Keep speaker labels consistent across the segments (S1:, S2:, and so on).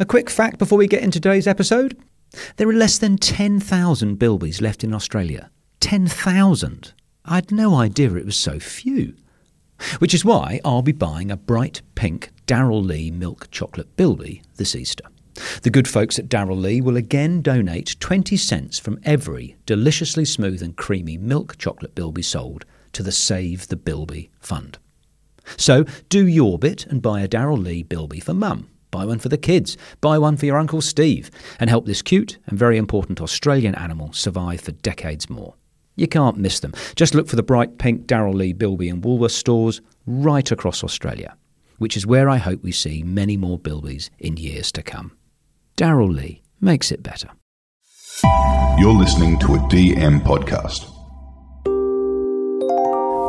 S1: A quick fact before we get into today's episode there are less than 10,000 bilbies left in Australia. 10,000! I had no idea it was so few. Which is why I'll be buying a bright pink Darrell Lea milk chocolate bilby this Easter. The good folks at Darrell Lea will again donate 20 cents from every deliciously smooth and creamy milk chocolate bilby sold to the Save the Bilby Fund. So do your bit and buy a Darrell Lea bilby for mum Buy one for the kids. Buy one for your Uncle Steve. And help this cute and very important Australian animal survive for decades more. You can't miss them. Just look for the bright pink Darrell Lea, Bilby and Woolworth stores right across Australia, which is where I hope we see many more Bilbies in years to come. Darrell Lea makes it better.
S2: You're listening to a DM podcast.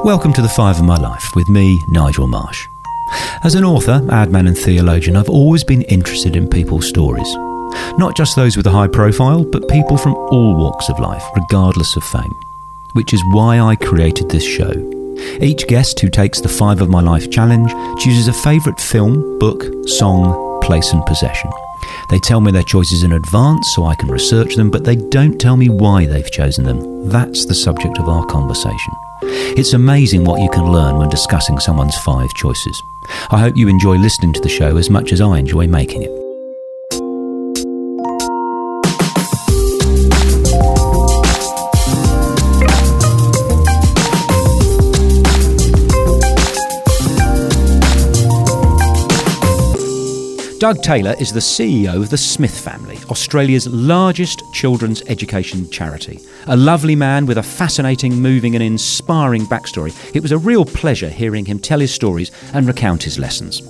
S1: Welcome to The Five of My Life with me, Nigel Marsh. As an author, adman, and theologian, I've always been interested in people's stories. Not just those with a high profile, but people from all walks of life, regardless of fame. Which is why I created this show. Each guest who takes the Five of My Life challenge chooses a favourite film, book, song, place, and possession. They tell me their choices in advance so I can research them, but they don't tell me why they've chosen them. That's the subject of our conversation. It's amazing what you can learn when discussing someone's five choices. I hope you enjoy listening to the show as much as I enjoy making it. Doug Taylor is the CEO of the Smith Family, Australia's largest children's education charity. A lovely man with a fascinating, moving, and inspiring backstory. It was a real pleasure hearing him tell his stories and recount his lessons.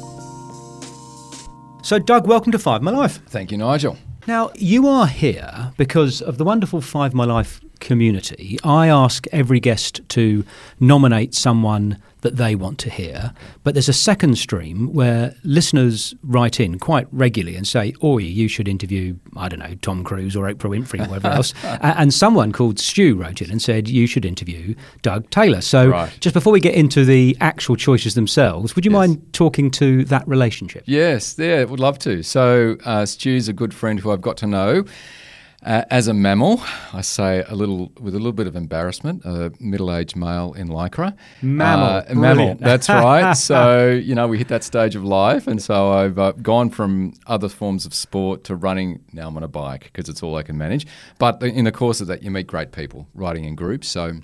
S1: So, Doug, welcome to Five My Life.
S3: Thank you, Nigel.
S1: Now, you are here because of the wonderful Five My Life community. I ask every guest to nominate someone that they want to hear. But there's a second stream where listeners write in quite regularly and say, Oi, you should interview, I don't know, Tom Cruise or Oprah Winfrey or whatever else. And someone called Stu wrote in and said, You should interview Doug Taylor. So right. just before we get into the actual choices themselves, would you yes. mind talking to that relationship?
S3: Yes, yeah, would love to. So uh, Stu's a good friend who I've got to know. Uh, as a mammal, I say a little with a little bit of embarrassment, a middle-aged male in lycra.
S1: Mammal, uh,
S3: mammal. That's right. so you know we hit that stage of life, and so I've uh, gone from other forms of sport to running. Now I'm on a bike because it's all I can manage. But in the course of that, you meet great people riding in groups. So.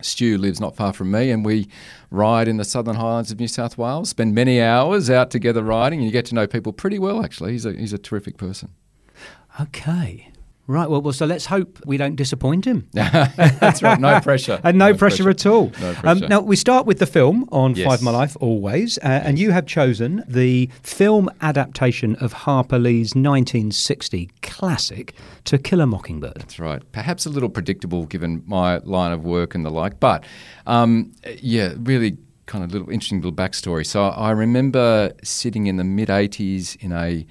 S3: Stu lives not far from me, and we ride in the Southern Highlands of New South Wales. Spend many hours out together riding, and you get to know people pretty well. Actually, he's a he's a terrific person.
S1: Okay. Right. Well, well, so let's hope we don't disappoint him.
S3: That's right. No pressure.
S1: and no, no pressure, pressure, at all. No um, now, we start with the film on yes. Five My Life, always. Uh, and you have chosen the film adaptation of Harper Lee's 1960 classic, To Kill a Mockingbird.
S3: That's right. Perhaps a little predictable given my line of work and the like. But um, yeah, really kind of little interesting little backstory. So I remember sitting in the mid 80s in a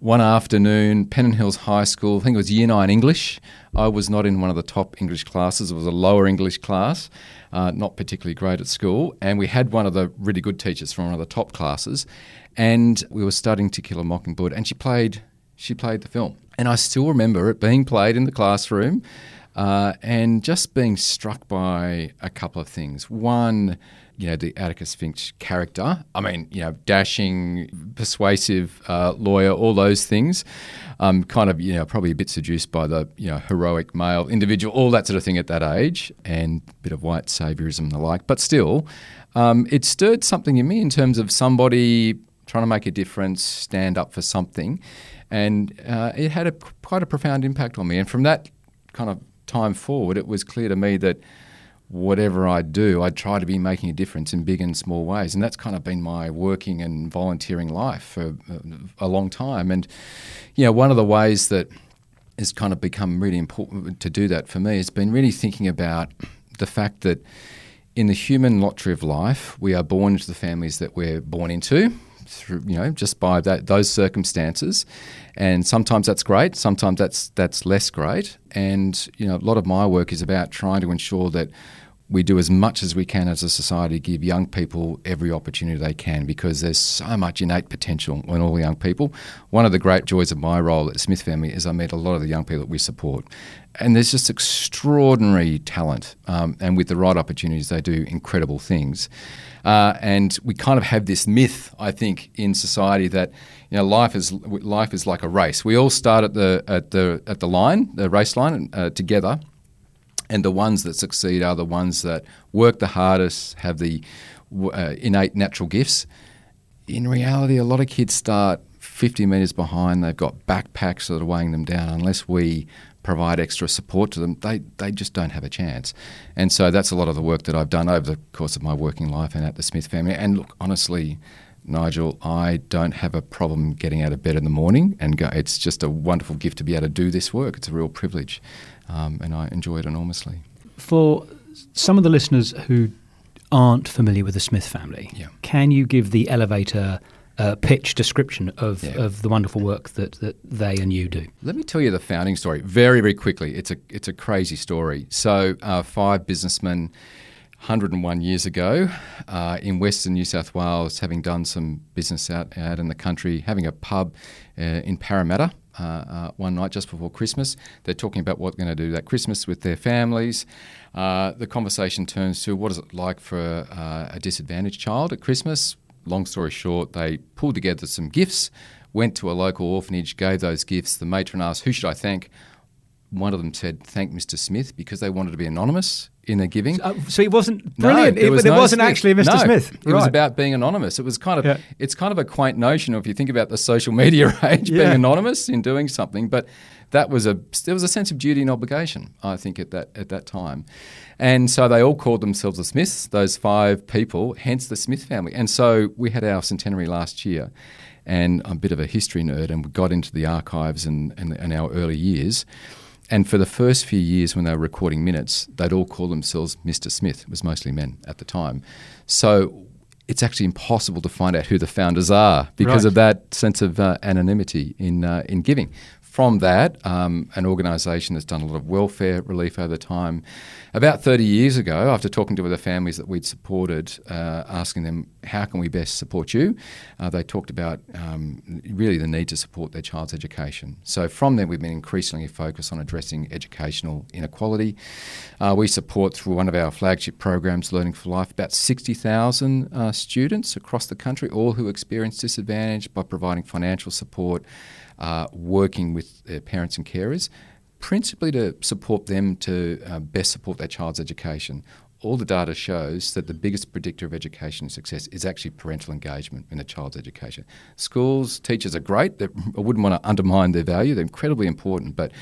S3: one afternoon, Pennant Hills High School, I think it was year nine English. I was not in one of the top English classes, it was a lower English class, uh, not particularly great at school. And we had one of the really good teachers from one of the top classes, and we were studying To Kill a Mockingbird, and she played, she played the film. And I still remember it being played in the classroom uh, and just being struck by a couple of things. One, you know, the Atticus Finch character. I mean, you know, dashing, persuasive uh, lawyer, all those things. Um, kind of, you know, probably a bit seduced by the, you know, heroic male individual, all that sort of thing at that age, and a bit of white saviorism and the like. But still, um, it stirred something in me in terms of somebody trying to make a difference, stand up for something. And uh, it had a, quite a profound impact on me. And from that kind of time forward, it was clear to me that whatever I do, I try to be making a difference in big and small ways. And that's kind of been my working and volunteering life for uh, a long time. And, you know, one of the ways that has kind of become really important to do that for me has been really thinking about the fact that in the human lottery of life, we are born into the families that we're born into through you know just by that those circumstances. And sometimes that's great sometimes that's that's less great. And you know a lot of my work is about trying to ensure that we do as much as we can as a society to give young people every opportunity they can because there's so much innate potential in all young people. One of the great joys of my role at Smith Family is I meet a lot of the young people that we support. And there's just extraordinary talent, um, and with the right opportunities, they do incredible things. Uh, and we kind of have this myth, I think, in society that you know life is life is like a race. We all start at the at the at the line, the race line, uh, together, and the ones that succeed are the ones that work the hardest, have the uh, innate natural gifts. In reality, a lot of kids start 50 metres behind. They've got backpacks that are weighing them down. Unless we provide extra support to them, they, they just don't have a chance. And so that's a lot of the work that I've done over the course of my working life and at the Smith family. And look, honestly, Nigel, I don't have a problem getting out of bed in the morning and go. It's just a wonderful gift to be able to do this work. It's a real privilege, um, and I enjoy it enormously.
S1: For some of the listeners who aren't familiar with the Smith family,
S3: yeah.
S1: can you give the elevator uh, pitch description of, yeah. of the wonderful work that, that they and you do?
S3: Let me tell you the founding story very, very quickly. It's a it's a crazy story. So, uh, five businessmen 101 years ago uh, in Western New South Wales, having done some business out, out in the country, having a pub uh, in Parramatta. Uh, uh one night just before Christmas, they're talking about what they're going to do that Christmas with their families. Uh, the conversation turns to what is it like for a, a disadvantaged child at Christmas. Long story short, they pulled together some gifts, went to a local orphanage, gave those gifts. The matron asked, "Who should I thank?" One of them said, "Thank Mr. Smith," because they wanted to be anonymous in their giving.
S1: So, uh, so it wasn't brilliant.
S3: No, it,
S1: was
S3: it
S1: wasn't
S3: Smith.
S1: actually Mr.
S3: No,
S1: Smith.
S3: It was about being anonymous. It was kind of
S1: yeah.
S3: it's kind of a quaint notion if you think about the social media age, yeah. being anonymous in doing something. But that was a there was a sense of duty and obligation, I think, at that at that time. And so they all called themselves the Smiths, those five people, hence the Smith family. And so we had our centenary last year. And I'm a bit of a history nerd, and we got into the archives and, and, and our early years. And for the first few years when they were recording minutes, they'd all call themselves Mr. Smith. It was mostly men at the time. So it's actually impossible to find out who the founders are because
S1: right.
S3: of that sense of uh, anonymity in, uh, in giving from that, um, an organisation that's done a lot of welfare relief over time. About 30 years ago, after talking to the families that we'd supported, uh, asking them, how can we best support you? Uh, they talked about um, really the need to support their child's education. So from there, we've been increasingly focused on addressing educational inequality. Uh, we support through one of our flagship programs, Learning for Life, about 60,000 uh, students across the country, all who experience disadvantage by providing financial support uh, working with their parents and carers, principally to support them to uh, best support their child's education. All the data shows that the biggest predictor of education success is actually parental engagement in a child's education. Schools, teachers are great. I wouldn't want to undermine their value. They're incredibly important, but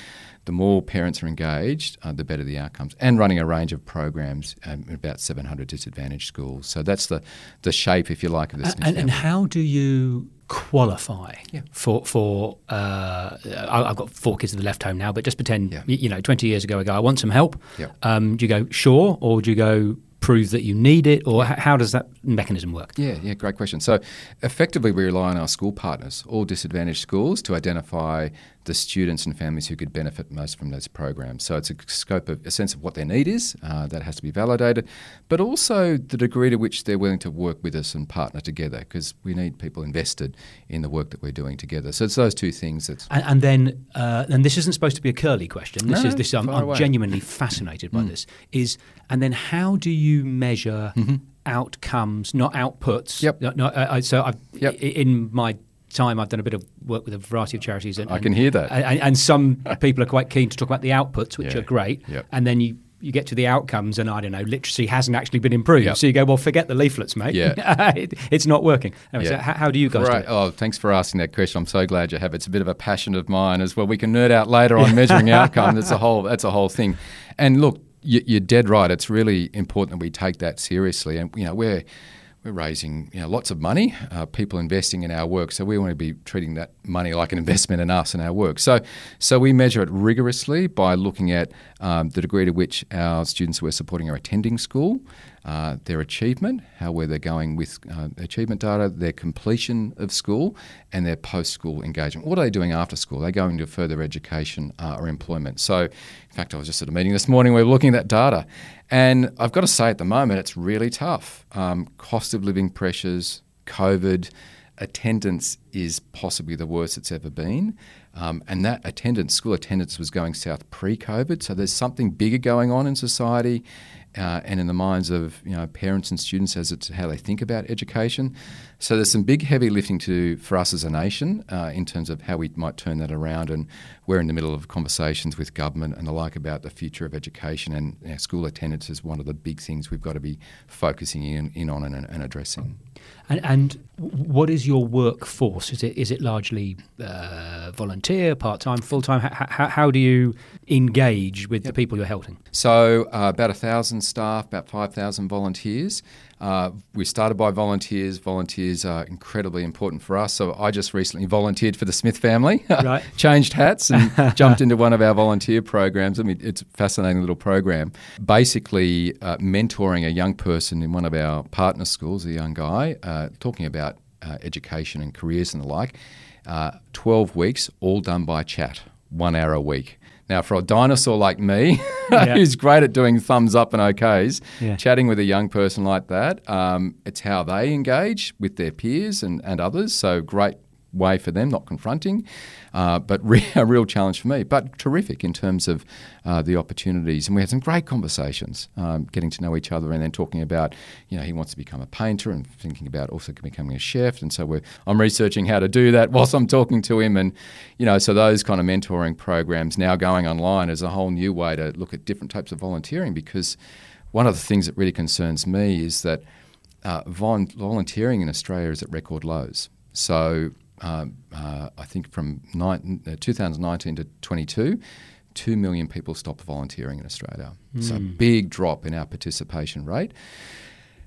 S3: the more parents are engaged, uh, the better the outcomes. And running a range of programs um, in about 700 disadvantaged schools. So that's the, the shape, if you like, of this.
S1: And, and how do you qualify yeah. for for uh, I've got four kids that have left home now, but just pretend yeah. you know twenty years ago I go I want some help.
S3: Yeah.
S1: Um, do you go sure or do you go prove that you need it, or how does that mechanism work?
S3: Yeah, yeah, great question. So, effectively, we rely on our school partners, all disadvantaged schools, to identify the students and families who could benefit most from those programs. So it's a scope of a sense of what their need is uh, that has to be validated, but also the degree to which they're willing to work with us and partner together because we need people invested in the work that we're doing together. So it's those two things. That's
S1: and, and then uh, and this isn't supposed to be a curly question. This
S3: no,
S1: is this. I'm, I'm genuinely fascinated by mm. this. Is and then how do you measure? Mm-hmm outcomes, not outputs.
S3: Yep.
S1: No, no, uh, so I've, yep. in my time, I've done a bit of work with a variety of charities. And,
S3: I can hear that.
S1: And, and, some people are quite keen to talk about the outputs, which
S3: yeah.
S1: are great.
S3: Yep.
S1: And then you, you get to the outcomes, and I don't know, literacy hasn't actually been improved.
S3: Yep.
S1: So you go, well, forget the leaflets, mate.
S3: Yeah.
S1: it, it's not working. Anyway,
S3: yeah.
S1: so how, how, do you guys
S3: right.
S1: do?
S3: Oh, thanks for asking that question. I'm so glad you have. It's a bit of a passion of mine as well. We can nerd out later on measuring outcome. That's a whole. That's a whole thing. And look, you're dead right. It's really important that we take that seriously. And you know, we're we're raising you know, lots of money, uh, people investing in our work. So we want to be treating that money like an investment in us and our work. So, so we measure it rigorously by looking at um, the degree to which our students we're supporting are attending school. Uh, their achievement, how where they're going with uh, achievement data, their completion of school, and their post-school engagement. What are they doing after school? Are they going to further education uh, or employment? So, in fact, I was just at a meeting this morning. We were looking at that data, and I've got to say, at the moment, it's really tough. Um, cost of living pressures, COVID attendance is possibly the worst it's ever been. Um, and that attendance, school attendance, was going south pre-COVID. So there's something bigger going on in society, uh, and in the minds of you know parents and students as to how they think about education. So there's some big heavy lifting to for us as a nation uh, in terms of how we might turn that around. And we're in the middle of conversations with government and the like about the future of education. And you know, school attendance is one of the big things we've got to be focusing in, in on and, and addressing.
S1: And, and, what is your workforce? Is it is it largely uh, volunteer, part time, full time? How, how, do you engage with yep. the people you're helping?
S3: So uh, about a thousand staff, about five thousand volunteers. Uh, we started by volunteers. Volunteers are incredibly important for us. So I just recently volunteered for the Smith family, right. changed hats and jumped into one of our volunteer programs. I mean, it's a fascinating little program. Basically, uh, mentoring a young person in one of our partner schools, a young guy, uh, talking about uh, education and careers and the like. Uh, 12 weeks, all done by chat, one hour a week. Now, for a dinosaur like me, yeah. who's great at doing thumbs up and okays, yeah. chatting with a young person like that, um, it's how they engage with their peers and, and others. So, great way for them, not confronting, uh, but re- a real challenge for me. But terrific in terms of uh, the opportunities. And we had some great conversations, um, getting to know each other, and then talking about, you know, he wants to become a painter, and thinking about also becoming a chef. And so I'm researching how to do that whilst I'm talking to him, and you know, so those kind of mentoring programs now going online is a whole new way to look at different types of volunteering because one of the things that really concerns me is that. Uh, volunteering in Australia is at record lows. So um, uh, I think from nine, uh, 2019 to 22, 2 million people stopped volunteering in Australia. Mm. So, a hmm. big drop in our participation rate.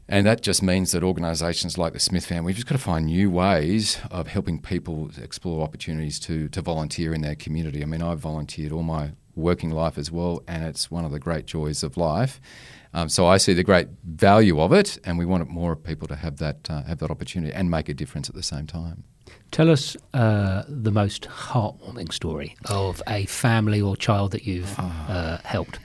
S3: And that just means that organisations like the Smith Family, we've just got to find new ways of helping people explore opportunities to, to volunteer in their community. I mean, I've volunteered all my working life as well, and it's one of the great joys of life. Um, so I see the great value of it, and we want more people to have that uh, have that opportunity and make a difference at the same time.
S1: Tell us uh, the most heartwarming story of a family or child that you've ah. uh, helped.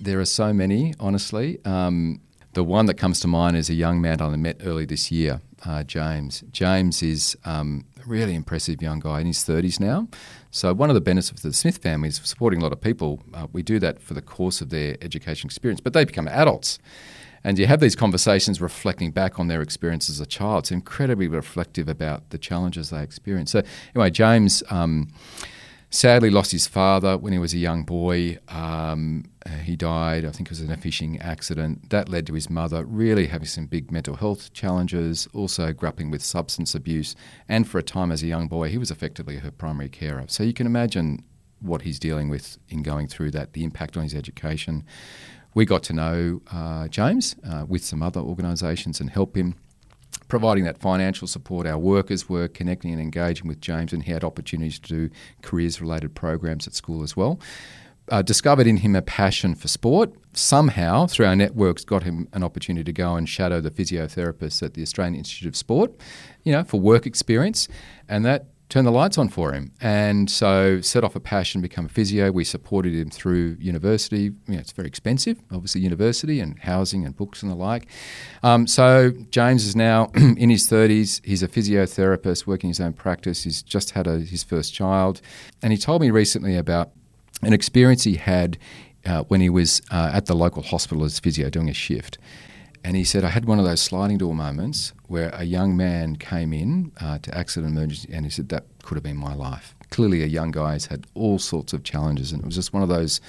S3: There are so many, honestly. Um, the one that comes to mind is a young man I met early this year, uh, James. James is um, a really impressive young guy in his 30s now. So, one of the benefits of the Smith family is supporting a lot of people. Uh, we do that for the course of their education experience, but they become adults. And you have these conversations reflecting back on their experience as a child. It's incredibly reflective about the challenges they experience. So, anyway, James um, sadly lost his father when he was a young boy. Um, he died, I think it was in a fishing accident. That led to his mother really having some big mental health challenges, also grappling with substance abuse. And for a time as a young boy, he was effectively her primary carer. So you can imagine what he's dealing with in going through that, the impact on his education we got to know uh, James uh, with some other organisations and help him providing that financial support. Our workers were connecting and engaging with James, and he had opportunities to do careers related programs at school as well. Uh, discovered in him a passion for sport. Somehow, through our networks, got him an opportunity to go and shadow the physiotherapist at the Australian Institute of Sport, you know, for work experience. And that turn the lights on for him. And so set off a passion, become a physio. We supported him through university. You know, it's very expensive, obviously, university and housing and books and the like. Um, so James is now in his 30s. He's a physiotherapist working his own practice. He's just had a, his first child. And he told me recently about an experience he had uh, when he was uh, at the local hospital as physio doing a shift. And he said, I had one of those sliding door moments where a young man came in uh, to accident emergency, and he said, That could have been my life. Clearly, a young guy has had all sorts of challenges, and it was just one of those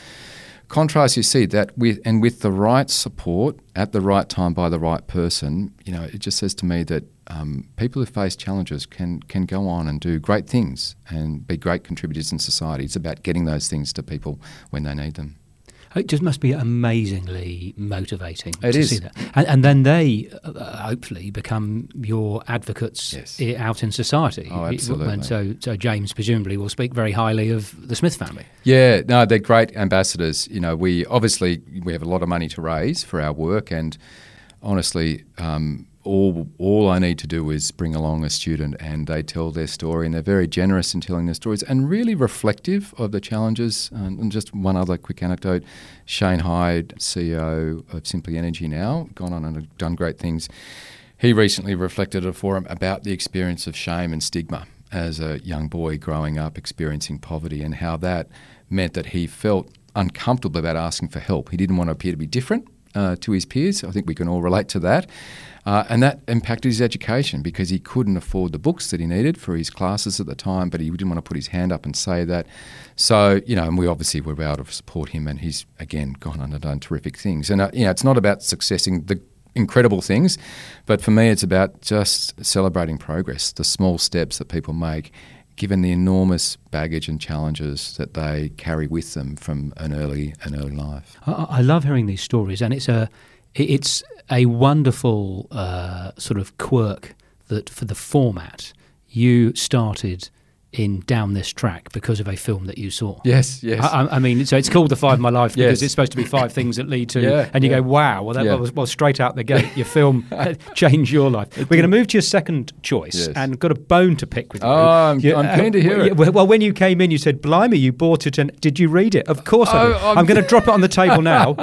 S3: contrasts you see that with and with the right support at the right time by the right person, you know, it just says to me that um, people who face challenges can can go on and do great things and be great contributors in society. It's about getting those things to people when they need them.
S1: It just must be amazingly motivating
S3: it
S1: to
S3: is.
S1: see that. And, and then they uh, hopefully become your advocates
S3: yes.
S1: out in society.
S3: Oh, absolutely.
S1: And so, so James presumably will speak very highly of the Smith family.
S3: Yeah, no, they're great ambassadors. You know, we obviously we have a lot of money to raise for our work and honestly, um, all all I need to do is bring along a student, and they tell their story, and they're very generous in telling their stories, and really reflective of the challenges. And, just one other quick anecdote: Shane Hyde, CEO of Simply Energy, now gone on and done great things. He recently reflected at a forum about the experience of shame and stigma as a young boy growing up experiencing poverty, and how that meant that he felt uncomfortable about asking for help. He didn't want to appear to be different uh, to his peers. I think we can all relate to that. Uh, and that impacted his education because he couldn't afford the books that he needed for his classes at the time, but he didn't want to put his hand up and say that. So, you know, and we obviously were able to support him, and he's, again, gone on and done terrific things. And, uh, you know, it's not about successing the incredible things, but for me, it's about just celebrating progress, the small steps that people make given the enormous baggage and challenges that they carry with them from an early an early life.
S1: I, I love hearing these stories, and it's a it's a wonderful uh, sort of quirk that for the format you started in down this track because of a film that you saw.
S3: Yes, yes.
S1: I, I mean, so it's called The Five of My Life because
S3: Yes.
S1: it's supposed to be five things that lead to,
S3: Yeah,
S1: and you
S3: yeah.
S1: go, wow, well, that
S3: Yeah.
S1: was well straight out the gate. Your film changed your life. We're going to move to your second choice,
S3: Yes.
S1: and got a bone to pick with you.
S3: Oh, I'm-
S1: You-
S3: I'm keen to hear
S1: well,
S3: it.
S1: Well, well, when you came in, you said, "Blimey, you bought it," and did you read it? Of course, I
S3: Oh,
S1: did.
S3: I'm-
S1: I'm going to drop it on the table now.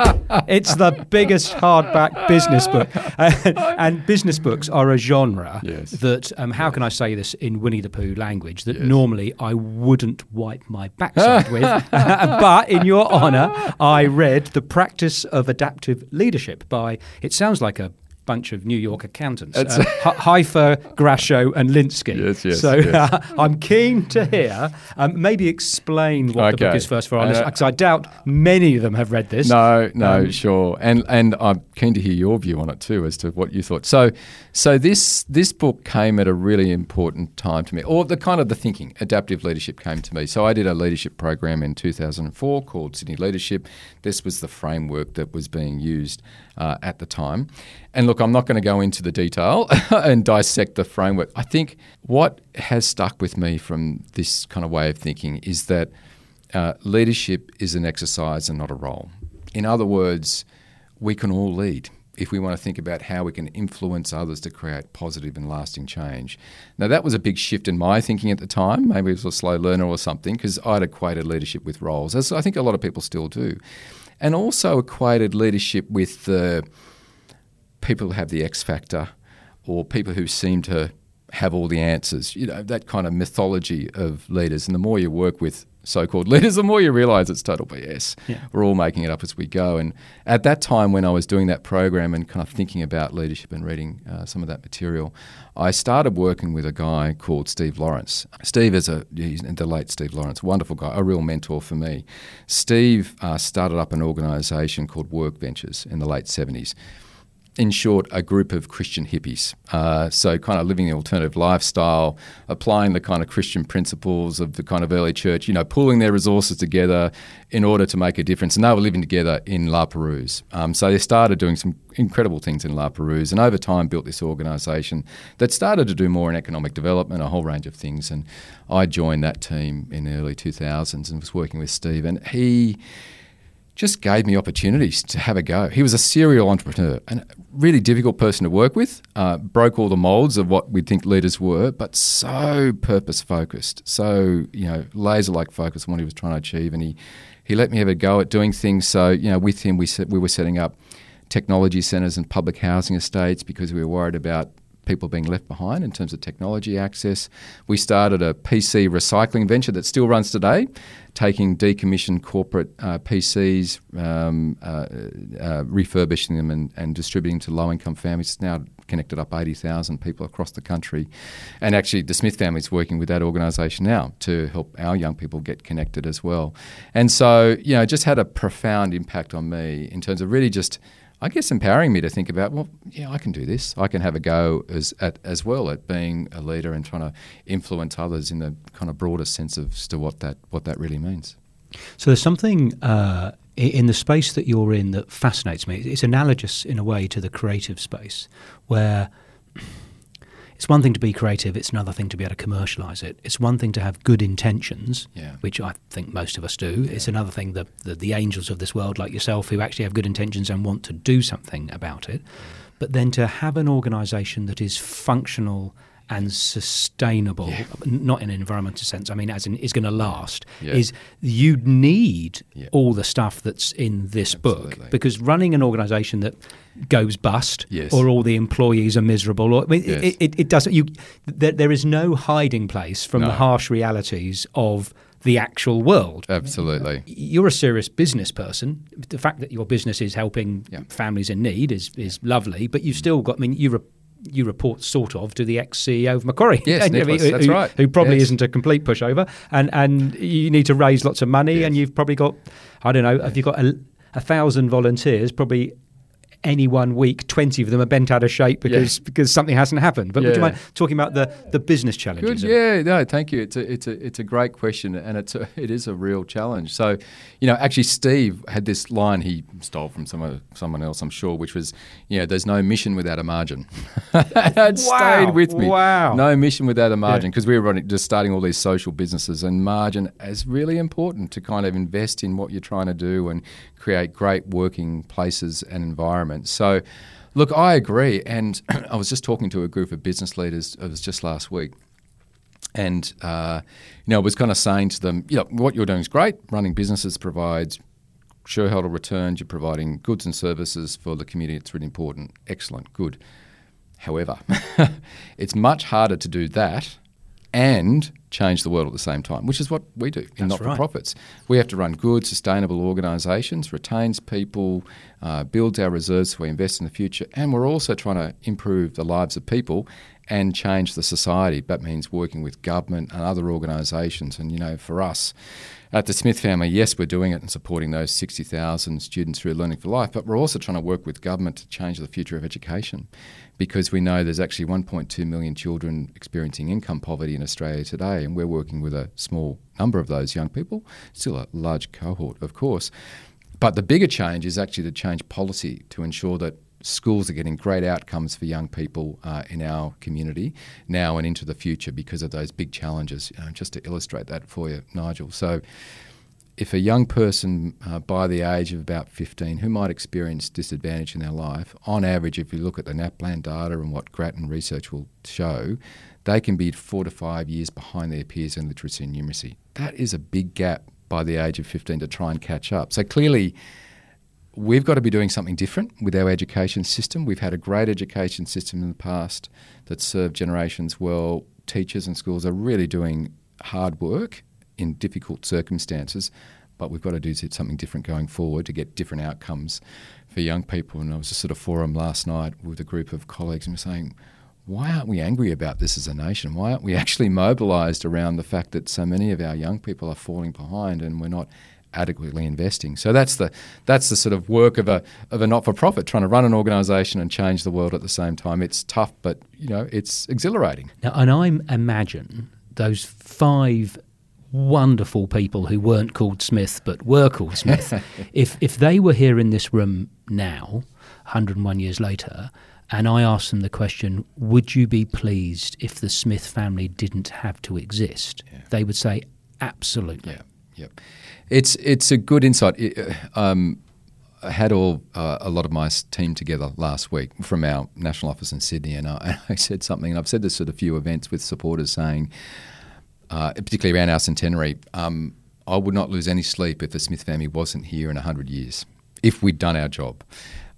S1: it's the biggest hardback business book, and business books are a genre
S3: Yes.
S1: that. Um, how can I say this in Winnie the Pooh language? That normally I wouldn't wipe my backside with, but in your honour, I read "The Practice of Adaptive Leadership" by. It sounds like a bunch of New York accountants, uh, Heifetz, Grashow, and Linsky.
S3: Yes, yes,
S1: So
S3: yes.
S1: uh, I'm keen to hear. Um, maybe explain what the book is first for our
S3: Uh,
S1: listeners, because I doubt many of them have read this.
S3: No, no,
S1: Um,
S3: sure, and and I'm keen to hear your view on it too, as to what you thought. So, so this this book came at a really important time to me, or the kind of the thinking, adaptive leadership came to me. So I did a leadership program in 2004 called Sydney Leadership. This was the framework that was being used uh, at the time. And look, I'm not going to go into the detail and dissect the framework. I think what has stuck with me from this kind of way of thinking is that uh, leadership is an exercise and not a role. In other words, we can all lead if we want to think about how we can influence others to create positive and lasting change. Now, that was a big shift in my thinking at the time. Maybe I was a slow learner or something because I'd equated leadership with roles, as I think a lot of people still do. And also equated leadership with the people who have the X factor or people who seem to have all the answers, you know, that kind of mythology of leaders. And the more you work with so called leaders, the more you realize it's total BS.
S1: Yeah.
S3: We're all making it up as we go. And at that time, when I was doing that program and kind of thinking about leadership and reading uh, some of that material, I started working with a guy called Steve Lawrence. Steve is a, he's the late Steve Lawrence, wonderful guy, a real mentor for me. Steve uh, started up an organization called Work Ventures in the late 70s in short, a group of Christian hippies. Uh, so, kind of living the alternative lifestyle, applying the kind of Christian principles of the kind of early church, you know, pooling their resources together in order to make a difference. And they were living together in La Perouse. Um, so, they started doing some incredible things in La Perouse and over time built this organisation that started to do more in economic development, a whole range of things. And I joined that team in the early 2000s and was working with Steve. And he just gave me opportunities to have a go. He was a serial entrepreneur and a really difficult person to work with, uh, broke all the molds of what we'd think leaders were, but so purpose focused, so, you know, laser like focus on what he was trying to achieve. And he, he let me have a go at doing things. So, you know, with him, we, set, we were setting up technology centres and public housing estates because we were worried about people being left behind in terms of technology access. We started a PC recycling venture that still runs today, taking decommissioned corporate uh, PCs, um, uh, uh, refurbishing them and, and distributing to low income families. It's now connected up 80,000 people across the country. And actually, the Smith family is working with that organisation now to help our young people get connected as well. And so, you know, it just had a profound impact on me in terms of really just I guess empowering me to think about, well, yeah, I can do this. I can have a go as at, as well at being a leader and trying to influence others in the kind of broader sense of to what that what that really means.
S1: So there's something uh, in the space that you're in that fascinates me. It's analogous in a way to the creative space, where It's one thing to be creative, it's another thing to be able to commercialise it. It's one thing to have good intentions,
S3: Yeah.
S1: which I think most of us do. It's another thing that the, the angels of this world, like yourself, who actually have good intentions and want to do something about it. Mm. But then to have an organisation that is functional and sustainable, n- not in an environmental sense, I mean, as in is going to last,
S3: Yeah.
S1: is you need
S3: Yeah.
S1: all the stuff that's in this book because running an organisation that goes bust
S3: Yes.
S1: or all the employees are miserable or I mean,
S3: Yes.
S1: it, it, it doesn't you there, there is no hiding place from the harsh realities of the actual world
S3: Absolutely.
S1: you're a serious business person the fact that your business is helping
S3: Yeah.
S1: families in need is, is lovely but you've still got I mean you re- you report sort of to the ex-CEO of Macquarie,
S3: Yes,
S1: And,
S3: Nicholas,
S1: who,
S3: that's
S1: who-
S3: right.
S1: who probably
S3: Yes.
S1: isn't a complete pushover, and and you need to raise lots of money, and you've probably got, I don't know, have you've got a, a thousand volunteers, probably any one week, twenty of them are bent out of shape because because something hasn't happened. But would you mind talking about the the business challenges?
S3: Good. Yeah. No. Thank you. It's a it's a it's a great question, and it's a, it is a real challenge. So, you know, actually, Steve had this line he stole from someone someone else, I'm sure, which was, you know, there's no mission without a margin. it stayed with me.
S1: Wow.
S3: No mission without a margin because we were running, just starting all these social businesses, and margin is really important to kind of invest in what you're trying to do and create great working places and environments. So. Look, I agree, and I was just talking to a group of business leaders. It was just last week, and uh, you know, I was kind of saying to them, you know, what you're doing is great. Running businesses provides shareholder returns. You're providing goods and services for the community. It's really important. Excellent, good. However, it's much harder to do that and change the world at the same time, which is what we do in
S1: That's right.
S3: not-for-profits. We have to run good, sustainable organisations, retains people, uh, builds our reserves so we invest in the future, and we're also trying to improve the lives of people and change the society. That means working with government and other organisations. And you know, for us at the Smith family, yes, we're doing it and supporting those 60,000 students through Learning for Life, but we're also trying to work with government to change the future of education because we know there's actually 1.2 million children experiencing income poverty in Australia today, and we're working with a small number of those young people, still a large cohort, of course. But the bigger change is actually to change policy to ensure that schools are getting great outcomes for young people uh, in our community now and into the future because of those big challenges. Uh, just to illustrate that for you, Nigel. So, if a young person uh, by the age of about 15 who might experience disadvantage in their life, on average, if you look at the NAPLAN data and what Grattan research will show, they can be four to five years behind their peers in literacy and numeracy. That is a big gap by the age of 15 to try and catch up. So clearly, we've got to be doing something different with our education system. We've had a great education system in the past that served generations well. Teachers and schools are really doing hard work in difficult circumstances, but we've got to do something different going forward to get different outcomes for young people. And I was just at a forum last night with a group of colleagues and we're saying, why aren't we angry about this as a nation? Why aren't we actually mobilised around the fact that so many of our young people are falling behind and we're not adequately investing? So that's the that's the sort of work of a of a not for profit trying to run an organisation and change the world at the same time. It's tough, but you know it's exhilarating.
S1: Now, and I imagine those five wonderful people who weren't called Smith but were called Smith, if if they were here in this room now, 101 years later, and I asked them the question, would you be pleased if the Smith family didn't have to exist? They would say, absolutely.
S3: Yeah, yep. It's it's a good insight. It, uh, um, I had all uh, a lot of my team together last week from our national office in Sydney, and I, and I said something, and I've said this at a few events with supporters, saying, uh, particularly around our centenary, um, I would not lose any sleep if the Smith family wasn't here in hundred years, if we'd done our job.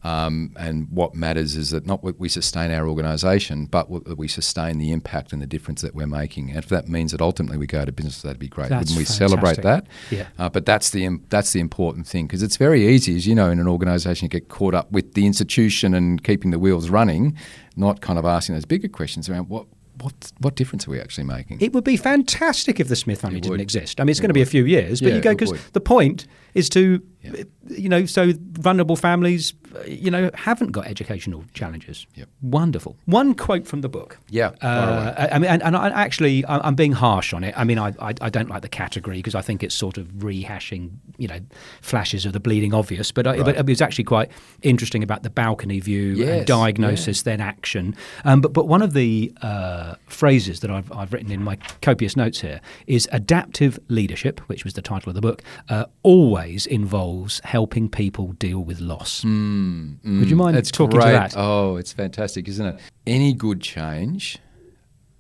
S3: Um, and what matters is that not we sustain our organisation, but that we sustain the impact and the difference that we're making. And if that means that ultimately we go to business, that'd be great.
S1: That's
S3: Wouldn't we celebrate that?
S1: Yeah.
S3: Uh, but that's the that's the important thing because it's very easy, as you know, in an organisation, you get caught up with the institution and keeping the wheels running, not kind of asking those bigger questions around what what what difference are we actually making?
S1: It would be fantastic if the Smith family didn't exist. I mean, it's
S3: It
S1: going to be a few years, but
S3: Yeah,
S1: you go because the point is to,
S3: Yeah.
S1: you know, so vulnerable families, you know, haven't got educational challenges.
S3: Yep.
S1: Wonderful. One quote from the book.
S3: Yeah.
S1: Uh, I mean, and, and I, actually, I'm being harsh on it. I mean, I, I, I don't like the category because I think it's sort of rehashing, you know, flashes of the bleeding obvious. But, I, but it was actually quite interesting about the balcony view
S3: Yes,
S1: and diagnosis, then action. Um, but but one of the uh, phrases that I've, I've written in my copious notes here is adaptive leadership, which was the title of the book, uh, always involves helping people deal with loss. Would you mind
S3: That's
S1: talking
S3: great.
S1: to that?
S3: Oh, it's fantastic, isn't it? Any good change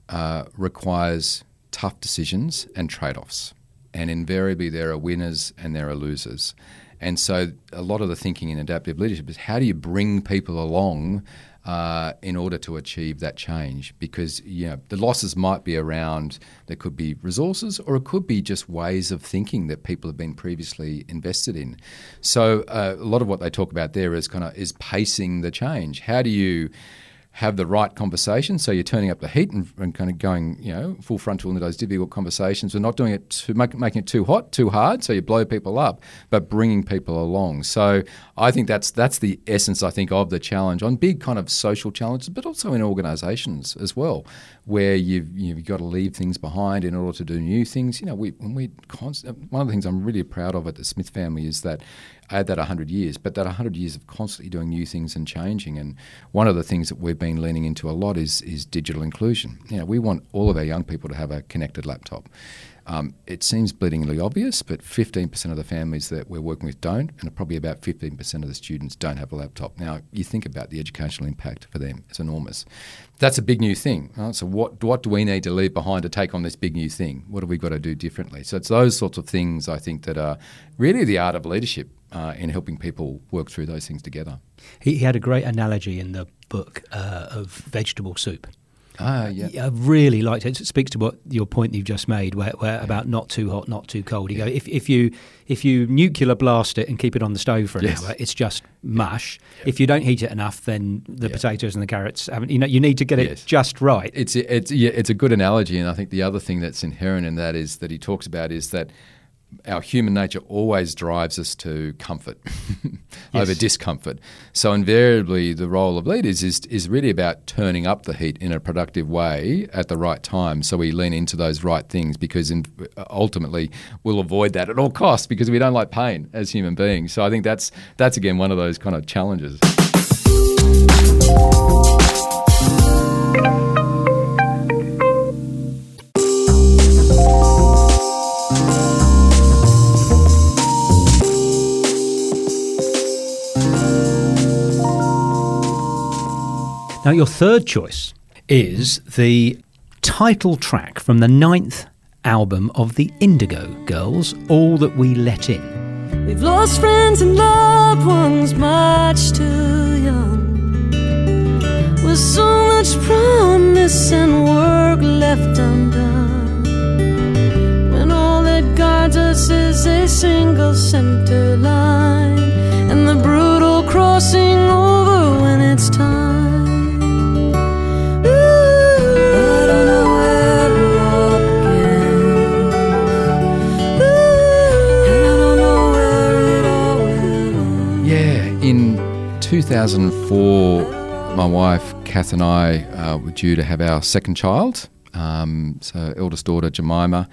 S3: uh, requires tough decisions and trade offs. And invariably, there are winners and there are losers. And so, a lot of the thinking in adaptive leadership is how do you bring people along uh, in order to achieve that change? Because you know the losses might be around. There could be resources, or it could be just ways of thinking that people have been previously invested in. So, uh, a lot of what they talk about there is kind of is pacing the change. How do you have the right conversation. So you're turning up the heat and, and kind of going, you know, full frontal into those difficult conversations. We're not doing it too, make, making it too hot, too hard, so you blow people up, but bringing people along. So I think that's that's the essence, I think, of the challenge on big kind of social challenges, but also in organisations as well, where you've you've got to leave things behind in order to do new things. You know, we we const- one of the things I'm really proud of at the Smith family is that add that 100 years, but that 100 years of constantly doing new things and changing. And one of the things that we've been leaning into a lot is, is digital inclusion. You know, we want all of our young people to have a connected laptop. Um, it seems bleedingly obvious, but 15% of the families that we're working with don't, and probably about 15% of the students don't have a laptop. Now, you think about the educational impact for them, it's enormous. That's a big new thing. Right? So, what, what do we need to leave behind to take on this big new thing? What have we got to do differently? So, it's those sorts of things I think that are really the art of leadership uh, in helping people work through those things together.
S1: He, he had a great analogy in the book uh, of vegetable soup.
S3: Ah, yeah.
S1: I really liked it. It speaks to what your point you've just made, where, where about not too hot, not too cold. You go if, if you if you nuclear blast it and keep it on the stove for an
S3: Yes.
S1: hour, it's just mush. If you don't heat it enough, then the
S3: Yeah.
S1: potatoes and the carrots haven't. You know, you need to get it just right.
S3: It's it's yeah, it's a good analogy, and I think the other thing that's inherent in that is that he talks about is that our human nature always drives us to comfort over discomfort. So invariably, the role of leaders is is really about turning up the heat in a productive way at the right time. So we lean into those right things because in, ultimately we'll avoid that at all costs because we don't like pain as human beings. So I think that's that's again one of those kind of challenges.
S1: Now, your third choice is the title track from the ninth album of the Indigo Girls, All That We Let In.
S4: We've lost friends and loved ones much too young. With so much promise and work left undone. When all that guides us is a single center line, and the brutal crossing over when it's time.
S3: 2004, my wife Kath and I uh, were due to have our second child. Um, so, eldest daughter Jemima,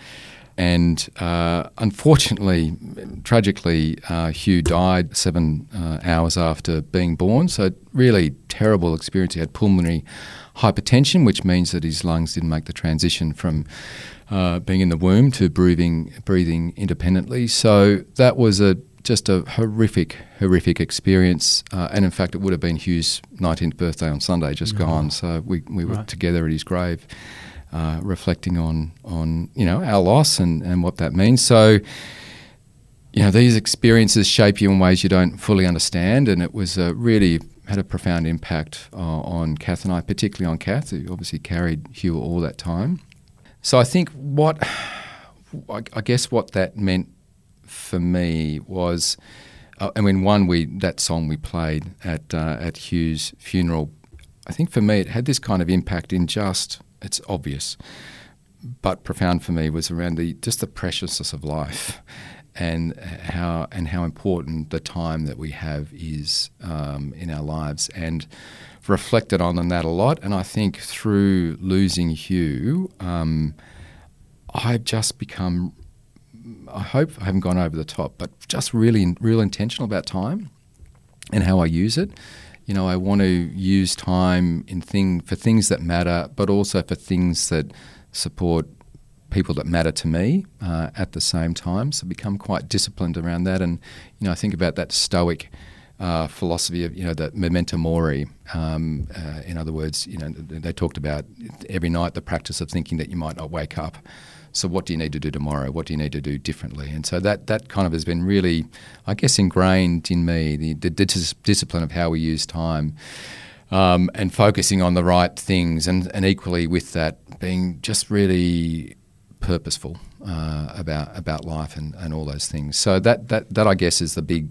S3: and uh, unfortunately, tragically, uh, Hugh died seven uh, hours after being born. So, really terrible experience. He had pulmonary hypertension, which means that his lungs didn't make the transition from uh, being in the womb to breathing breathing independently. So that was a just a horrific, horrific experience. Uh, and in fact, it would have been Hugh's 19th birthday on Sunday, just gone. So we, we were
S1: Right.
S3: together at his grave, uh, reflecting on on you know our loss and, and what that means. So you know these experiences shape you in ways you don't fully understand, and it was uh, really had a profound impact uh, on Kath and I, particularly on Kath, who obviously carried Hugh all that time. So I think what I, I guess what that meant for me was, uh, I mean, one we that song we played at uh, at Hugh's funeral. I think for me it had this kind of impact in just it's obvious, but profound for me was around the just the preciousness of life, and how and how important the time that we have is um, in our lives, and reflected on that a lot. And I think through losing Hugh, um, I've just become. I hope I haven't gone over the top, but just really, real intentional about time and how I use it. You know, I want to use time in thing for things that matter, but also for things that support people that matter to me uh, at the same time. So become quite disciplined around that, and you know, I think about that stoic. Uh, philosophy of you know the memento mori. Um, uh, in other words, you know they talked about every night the practice of thinking that you might not wake up. So what do you need to do tomorrow? What do you need to do differently? And so that that kind of has been really, I guess, ingrained in me the, the dis- discipline of how we use time. Um, and focusing on the right things, and, and equally with that, being just really purposeful uh, about about life and, and all those things. So that, that that I guess is the big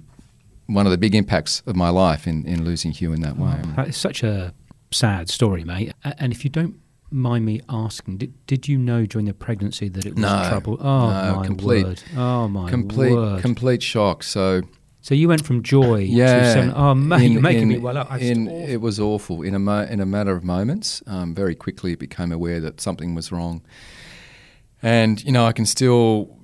S3: one of the big impacts of my life in, in losing Hugh in that way.
S1: It's such a sad story, mate. And if you don't mind me asking, did, did you know during the pregnancy that it was
S3: no,
S1: trouble? Oh
S3: no,
S1: my
S3: complete,
S1: word! Oh my
S3: complete,
S1: word!
S3: complete shock. So.
S1: So you went from joy
S3: yeah,
S1: to seven. Oh, mate,
S3: in,
S1: you're making
S3: in,
S1: me well up.
S3: In, it was awful. In a mo- in a matter of moments, um, very quickly became aware that something was wrong. And you know, I can still,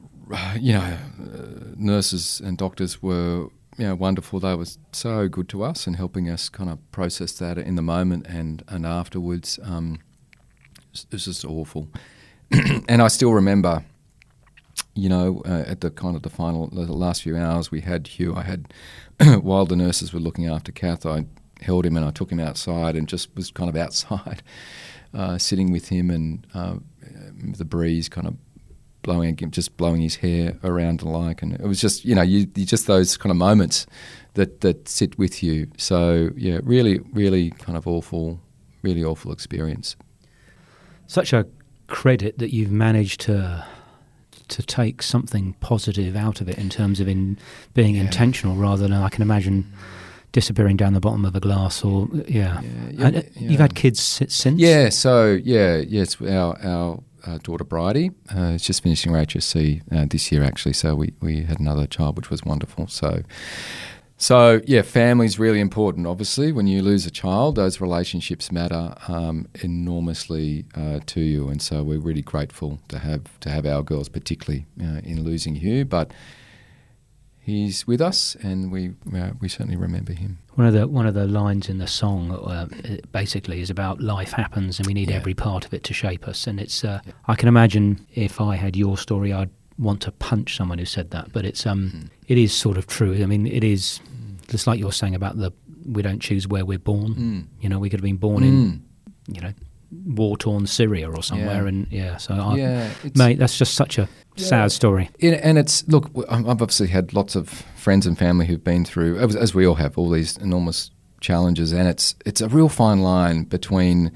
S3: you know, uh, nurses and doctors were you know wonderful. They were so good to us and helping us kind of process that in the moment and and afterwards. Um, was just awful. and I still remember, you know, uh, at the kind of the final, the last few hours we had Hugh. I had while the nurses were looking after Kath, I held him and I took him outside and just was kind of outside, uh, sitting with him and uh, the breeze kind of blowing, just blowing his hair around and like, and it was just, you know, you, you just those kind of moments that that sit with you. So yeah, really, really kind of awful, really awful experience
S1: such a credit that you've managed to to take something positive out of it in terms of in being yeah. intentional rather than I can imagine disappearing down the bottom of a glass or yeah. yeah, yeah, yeah. You've had kids since.
S3: Yeah. So yeah, yes. Our our uh, daughter Bridie uh, is just finishing her HSC uh, this year actually. So we we had another child, which was wonderful. So so, yeah, family is really important. Obviously, when you lose a child, those relationships matter um, enormously uh, to you, and so we're really grateful to have to have our girls, particularly uh, in losing Hugh. But he's with us, and we uh, we certainly remember him.
S1: One of the one of the lines in the song uh, basically is about life happens, and we need yeah. every part of it to shape us. And it's uh, yeah. I can imagine if I had your story, I'd want to punch someone who said that, but it's um, mm. It is sort of true. I mean, it is just like you're saying about the we don't choose where we're born. Mm. You know, we could have been born mm. in, you know, war torn Syria or somewhere, yeah. and yeah. So, I, yeah, mate, that's just such a yeah. sad story.
S3: and it's look, I've obviously had lots of friends and family who've been through, as we all have, all these enormous challenges, and it's it's a real fine line between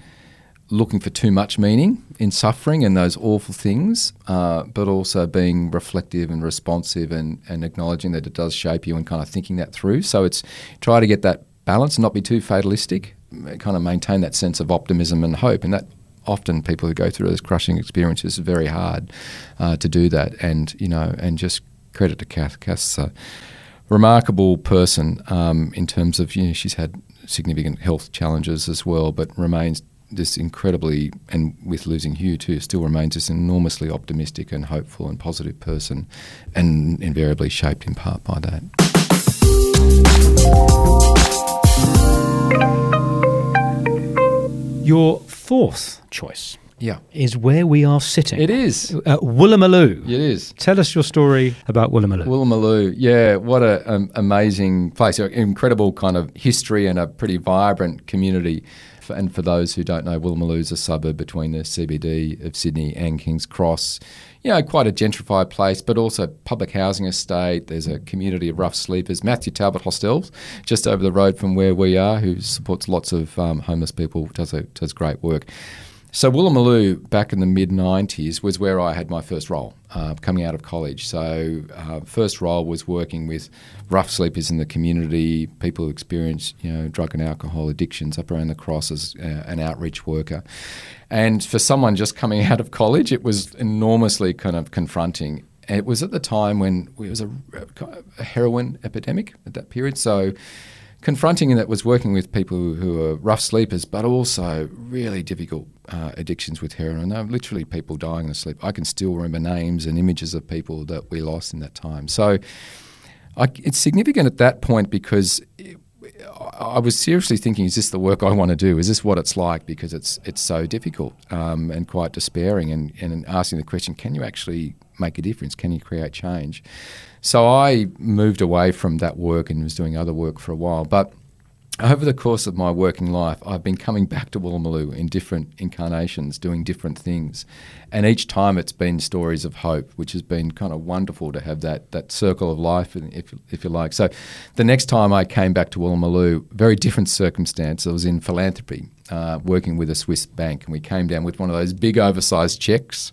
S3: looking for too much meaning in suffering and those awful things, uh, but also being reflective and responsive and, and acknowledging that it does shape you and kind of thinking that through. So it's try to get that balance and not be too fatalistic, kind of maintain that sense of optimism and hope. And that often people who go through those crushing experiences is very hard uh, to do that. And, you know, and just credit to Kath. Kath's a remarkable person um, in terms of, you know, she's had significant health challenges as well, but remains this incredibly, and with losing Hugh too, still remains this enormously optimistic and hopeful and positive person, and invariably shaped in part by that.
S1: Your fourth choice.
S3: Yeah.
S1: Is where we are sitting.
S3: It is.
S1: Uh, Woolloomooloo.
S3: It is.
S1: Tell us your story about Woolloomooloo.
S3: Woolloomooloo, yeah, what an um, amazing place. An Incredible kind of history and a pretty vibrant community and for those who don't know, is a suburb between the CBD of Sydney and King's Cross. You know, quite a gentrified place, but also public housing estate. There's a community of rough sleepers. Matthew Talbot Hostels, just over the road from where we are, who supports lots of um, homeless people, does a, does great work. So Woolloomooloo back in the mid '90s was where I had my first role uh, coming out of college. So uh, first role was working with rough sleepers in the community, people who experience you know drug and alcohol addictions up around the cross as uh, an outreach worker. And for someone just coming out of college, it was enormously kind of confronting it was at the time when it was a, a heroin epidemic at that period. So confronting that was working with people who are rough sleepers, but also really difficult uh, addictions with heroin. There were literally people dying in their sleep. I can still remember names and images of people that we lost in that time. So I, it's significant at that point because it, I was seriously thinking, is this the work I want to do? Is this what it's like? Because it's it's so difficult um, and quite despairing, and, and asking the question, can you actually make a difference? Can you create change? So I moved away from that work and was doing other work for a while. But over the course of my working life, I've been coming back to Woolloomooloo in different incarnations, doing different things. And each time it's been stories of hope, which has been kind of wonderful to have that, that circle of life, if, if you like. So the next time I came back to Woolloomooloo, very different circumstance. I was in philanthropy, uh, working with a Swiss bank, and we came down with one of those big oversized checks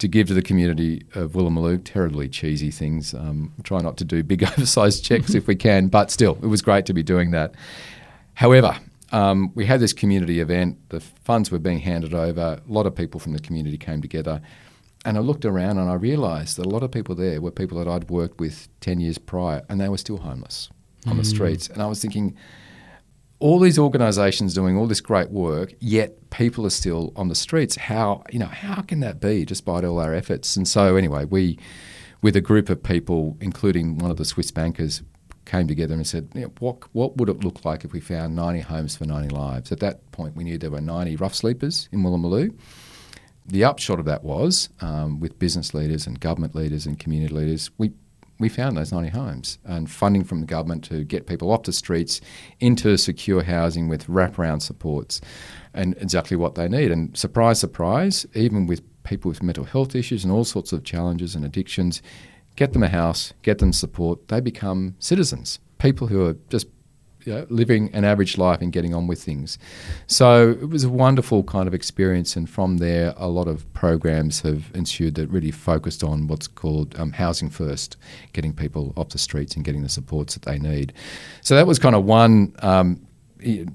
S3: to give to the community of Woolloomooloo. Terribly cheesy things. Um, try not to do big oversized checks if we can, but still, it was great to be doing that. However, um, we had this community event. The funds were being handed over. A lot of people from the community came together. And I looked around and I realised that a lot of people there were people that I'd worked with 10 years prior and they were still homeless on the streets. And I was thinking, all these organisations doing all this great work, yet people are still on the streets. How you know how can that be, despite all our efforts? And so anyway, we, with a group of people, including one of the Swiss bankers, came together and said, you know, what what would it look like if we found 90 homes for 90 lives? At that point, we knew there were 90 rough sleepers in Woolloomooloo. The upshot of that was, um, with business leaders and government leaders and community leaders, we we found those 90 homes and funding from the government to get people off the streets into secure housing with wraparound supports and exactly what they need. And surprise, surprise, even with people with mental health issues and all sorts of challenges and addictions, get them a house, get them support, they become citizens, people who are just you know, living an average life and getting on with things. So it was a wonderful kind of experience, and from there, a lot of programs have ensued that really focused on what's called um, housing first, getting people off the streets and getting the supports that they need. So that was kind of one um,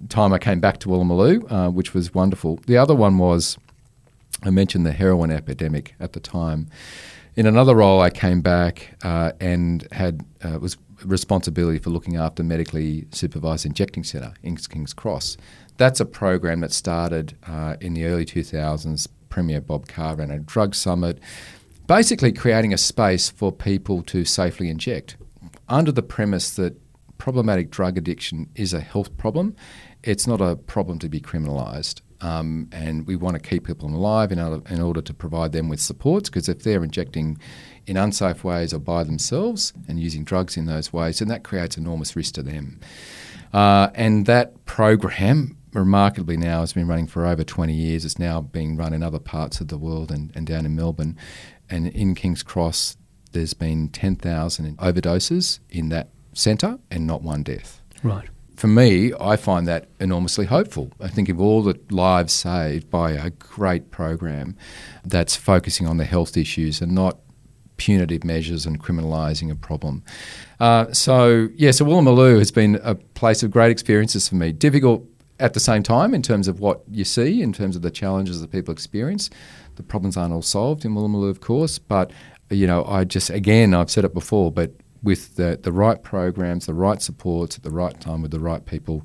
S3: time I came back to Woolloomooloo, uh, which was wonderful. The other one was I mentioned the heroin epidemic at the time. In another role, I came back uh, and had uh, was responsibility for looking after medically supervised injecting centre in King's Cross. That's a program that started uh, in the early 2000s. Premier Bob Carr ran a drug summit, basically creating a space for people to safely inject under the premise that problematic drug addiction is a health problem. It's not a problem to be criminalised. Um, and we want to keep people alive in order, in order to provide them with supports because if they're injecting in unsafe ways or by themselves and using drugs in those ways, then that creates enormous risk to them. Uh, and that program, remarkably now, has been running for over 20 years. It's now being run in other parts of the world and, and down in Melbourne. And in King's Cross, there's been 10,000 overdoses in that centre and not one death.
S1: Right
S3: for me, I find that enormously hopeful. I think of all the lives saved by a great program that's focusing on the health issues and not punitive measures and criminalising a problem. Uh, so, yeah, so Woolloomooloo has been a place of great experiences for me. Difficult at the same time in terms of what you see, in terms of the challenges that people experience. The problems aren't all solved in Woolloomooloo, of course, but, you know, I just, again, I've said it before, but with the, the right programs, the right supports at the right time with the right people,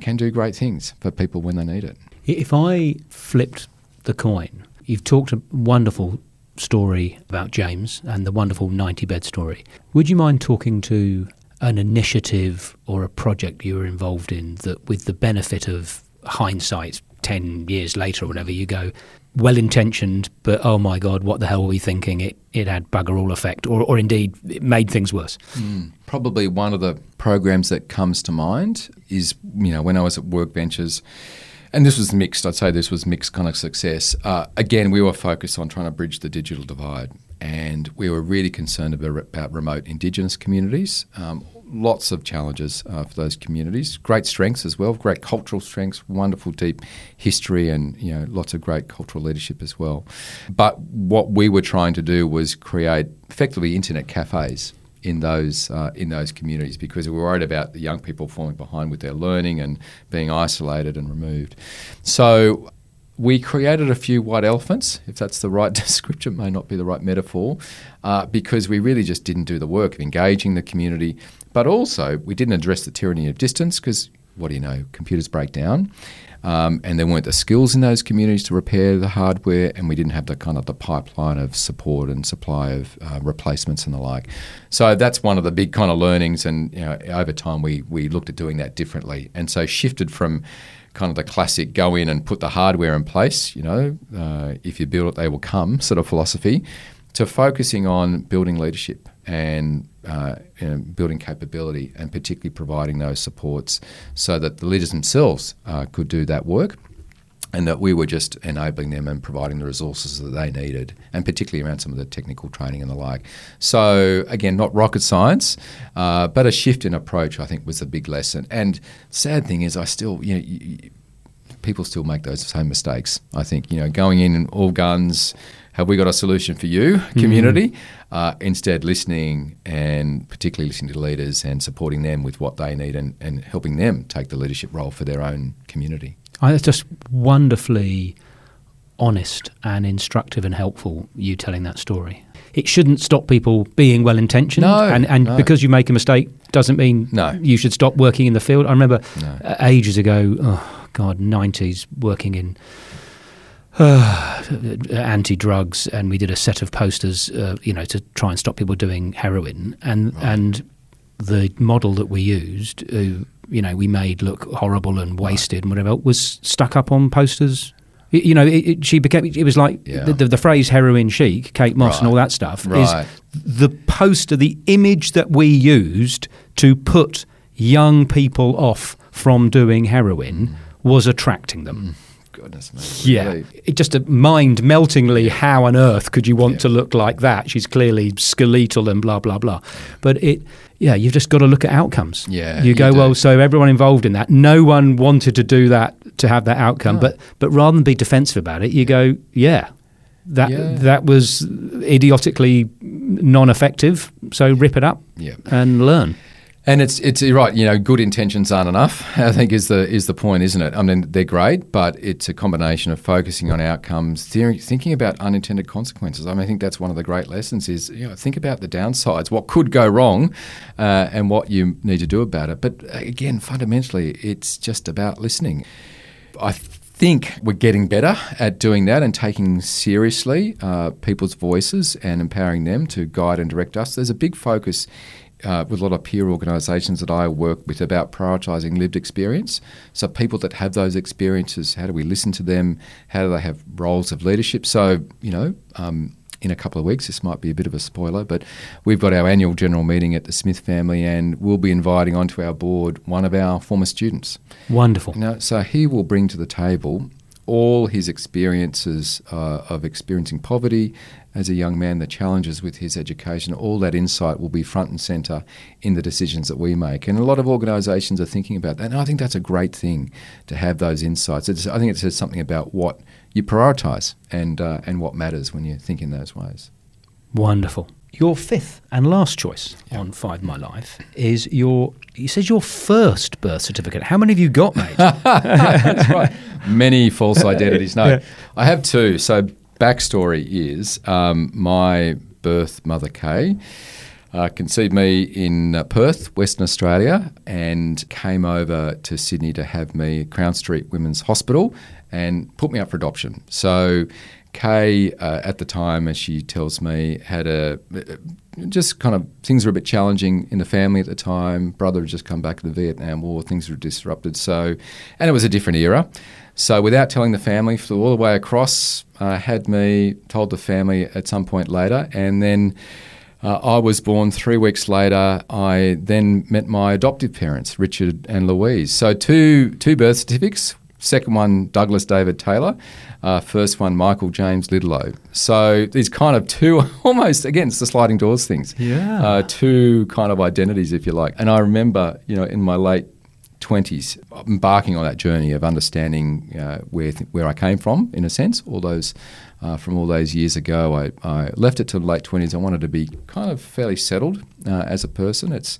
S3: can do great things for people when they need it.
S1: If I flipped the coin, you've talked a wonderful story about James and the wonderful 90 bed story. Would you mind talking to an initiative or a project you were involved in that, with the benefit of hindsight, 10 years later or whatever, you go, well intentioned, but oh my God, what the hell were we thinking? It, it had bugger all effect, or, or indeed it made things worse.
S3: Mm. Probably one of the programs that comes to mind is, you know, when I was at Workventures, and this was mixed, I'd say this was mixed kind of success. Uh, again, we were focused on trying to bridge the digital divide, and we were really concerned about, about remote Indigenous communities. Um, lots of challenges uh, for those communities. Great strengths as well, great cultural strengths, wonderful deep history, and you know lots of great cultural leadership as well. But what we were trying to do was create effectively internet cafes in those uh, in those communities because we were worried about the young people falling behind with their learning and being isolated and removed. So we created a few white elephants, if that's the right description, may not be the right metaphor, uh, because we really just didn't do the work of engaging the community. But also, we didn't address the tyranny of distance because what do you know? Computers break down. Um, and there weren't the skills in those communities to repair the hardware, and we didn't have the kind of the pipeline of support and supply of uh, replacements and the like. So that's one of the big kind of learnings, and you know, over time we we looked at doing that differently, and so shifted from kind of the classic go in and put the hardware in place, you know, uh, if you build it, they will come sort of philosophy, to focusing on building leadership and uh, building capability and particularly providing those supports so that the leaders themselves uh, could do that work and that we were just enabling them and providing the resources that they needed, and particularly around some of the technical training and the like. So, again, not rocket science, uh, but a shift in approach, I think, was the big lesson. And sad thing is, I still, you know, you, people still make those same mistakes. I think, you know, going in all guns, have we got a solution for you, community? Mm-hmm. Uh, instead, listening and particularly listening to leaders and supporting them with what they need and, and helping them take the leadership role for their own community.
S1: Oh, that's just wonderfully honest and instructive and helpful, you telling that story. It shouldn't stop people being well intentioned.
S3: No,
S1: and, and
S3: no.
S1: because you make a mistake doesn't mean
S3: No.
S1: you should stop working in the field. I remember
S3: No.
S1: ages ago, oh God, 90s, working in uh, anti drugs, and we did a set of posters, uh, you know, to try and stop people doing heroin. And, and the model that we used, uh, you know, we made look horrible and wasted and whatever, was stuck up on posters. Y- You know, it, it, she became. It was like
S3: Yeah.
S1: the, the, the phrase "heroin chic," Kate Moss, and all that stuff.
S3: Right.
S1: Is the poster, the image that we used to put young people off from doing heroin was attracting them.
S3: Goodness me.
S1: Yeah,
S3: really.
S1: it just uh, mind meltingly. How on earth could you want
S3: Yeah.
S1: to look like that? She's clearly skeletal and blah blah blah. But it, yeah, you've just got to look at outcomes.
S3: Yeah,
S1: you
S3: you
S1: go
S3: do.
S1: well. So everyone involved in that, no one wanted to do that to have that outcome.
S3: No.
S1: But but rather than be defensive about it, you go, yeah, that
S3: Yeah.
S1: that was idiotically non-effective. So rip it up
S3: Yeah.
S1: and learn.
S3: And it's it's right. You know, good intentions aren't enough. I think is the is the point, isn't it? I mean, they're great, but it's a combination of focusing on outcomes, theory, thinking about unintended consequences. I mean, I think that's one of the great lessons. Is you know, think about the downsides, what could go wrong, uh, and what you need to do about it. But uh, again, fundamentally, it's just about listening. I think we're getting better at doing that and taking seriously uh, people's voices and empowering them to guide and direct us. There's a big focus uh, with a lot of peer organisations that I work with about prioritising lived experience. So people that have those experiences, how do we listen to them? How do they have roles of leadership? So you know. Um, in a couple of weeks, this might be a bit of a spoiler, but we've got our annual general meeting at the Smith family, and we'll be inviting onto our board one of our former students.
S1: Wonderful.
S3: Know, so he will bring to the table all his experiences uh, of experiencing poverty as a young man, the challenges with his education, all that insight will be front and centre in the decisions that we make. And a lot of organisations are thinking about that. And I think that's a great thing to have those insights. It's, I think it says something about what you prioritise and, uh, and what matters when you think in those ways.
S1: Wonderful. Your fifth and last choice on Five My Life is your. He says your first birth certificate. How many have you got, mate?
S3: That's right. Many false identities. No, I have two. So, backstory is um, my birth mother, Kay, uh, conceived me in uh, Perth, Western Australia, and came over to Sydney to have me at Crown Street Women's Hospital and put me up for adoption. So, Kay, uh, at the time, as she tells me, had a just kind of things were a bit challenging in the family at the time. Brother had just come back to the Vietnam War, things were disrupted. So, and it was a different era. So, without telling the family, flew all the way across, uh, had me, told the family at some point later, and then. Uh, I was born three weeks later. I then met my adoptive parents, Richard and Louise. So two two birth certificates. Second one, Douglas David Taylor. Uh, first one, Michael James Lidlow. So these kind of two, almost again, it's the sliding doors things.
S1: Yeah.
S3: Uh, two kind of identities, if you like. And I remember, you know, in my late 20s, embarking on that journey of understanding uh, where th- where I came from, in a sense, all those uh, from all those years ago. I, I left it to the late 20s. I wanted to be kind of fairly settled uh, as a person. It's,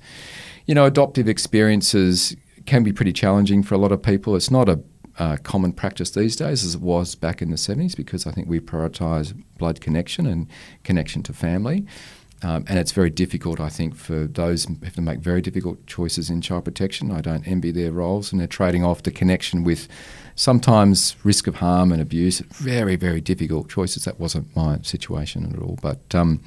S3: you know, adoptive experiences can be pretty challenging for a lot of people. It's not a uh, common practice these days as it was back in the 70s because I think we prioritise blood connection and connection to family. Um, and it's very difficult, I think, for those who have to make very difficult choices in child protection. I don't envy their roles, and they're trading off the connection with sometimes risk of harm and abuse. Very, very difficult choices. That wasn't my situation at all. But um,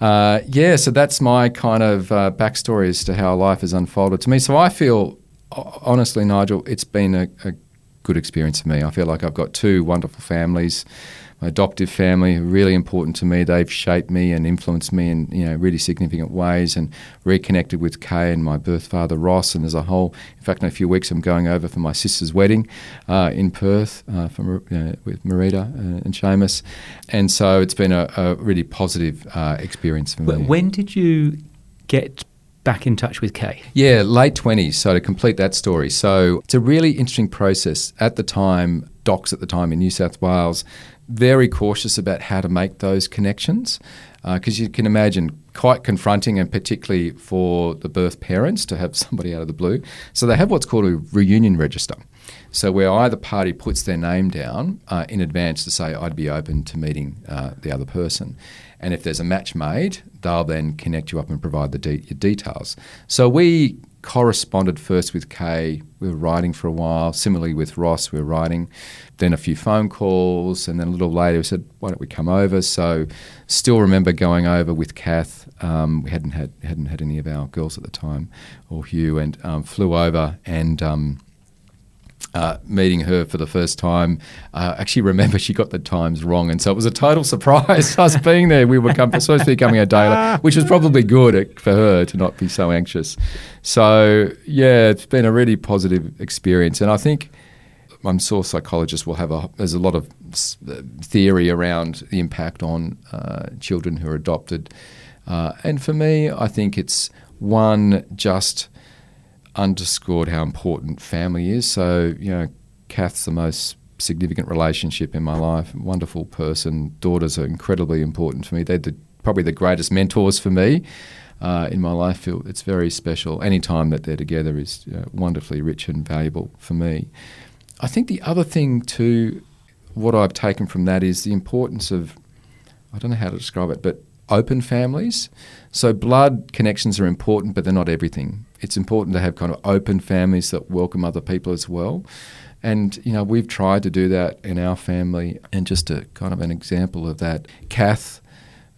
S3: uh, yeah, so that's my kind of uh, backstory as to how life has unfolded to me. So I feel, honestly, Nigel, it's been a, a good experience for me. I feel like I've got two wonderful families my adoptive family are really important to me. They've shaped me and influenced me in you know really significant ways, and reconnected with Kay and my birth father Ross, and as a whole. In fact, in a few weeks, I'm going over for my sister's wedding uh, in Perth uh, for, uh, with Marita uh, and Seamus, and so it's been a, a really positive uh, experience for me.
S1: When did you get back in touch with Kay?
S3: Yeah, late 20s. So to complete that story. So it's a really interesting process. At the time, docs at the time in New South Wales very cautious about how to make those connections because uh, you can imagine quite confronting and particularly for the birth parents to have somebody out of the blue. So they have what's called a reunion register. So where either party puts their name down uh, in advance to say I'd be open to meeting uh, the other person, and if there's a match made, they'll then connect you up and provide the de- details. So we corresponded first with Kay. We were writing for a while. Similarly with Ross, we were writing. Then a few phone calls, and then a little later we said, "Why don't we come over?" So, still remember going over with Kath. Um, we hadn't had hadn't had any of our girls at the time, or Hugh, and um, flew over and. Um, uh, meeting her for the first time. Uh, actually, remember she got the times wrong, and so it was a total surprise us being there. We were com- supposed to be coming a day late, which was probably good for her to not be so anxious. So yeah, it's been a really positive experience, and I think. I'm sure psychologists will have a. There's a lot of theory around the impact on uh, children who are adopted, uh, and for me, I think it's one just underscored how important family is. So, you know, Kath's the most significant relationship in my life. Wonderful person. Daughters are incredibly important to me. They're the, probably the greatest mentors for me uh, in my life. It's very special. Any time that they're together is wonderfully rich and valuable for me. I think the other thing too, what I've taken from that is the importance of, I don't know how to describe it, but open families. So blood connections are important, but they're not everything. It's important to have kind of open families that welcome other people as well. And, you know, we've tried to do that in our family. And just a kind of an example of that, Kath,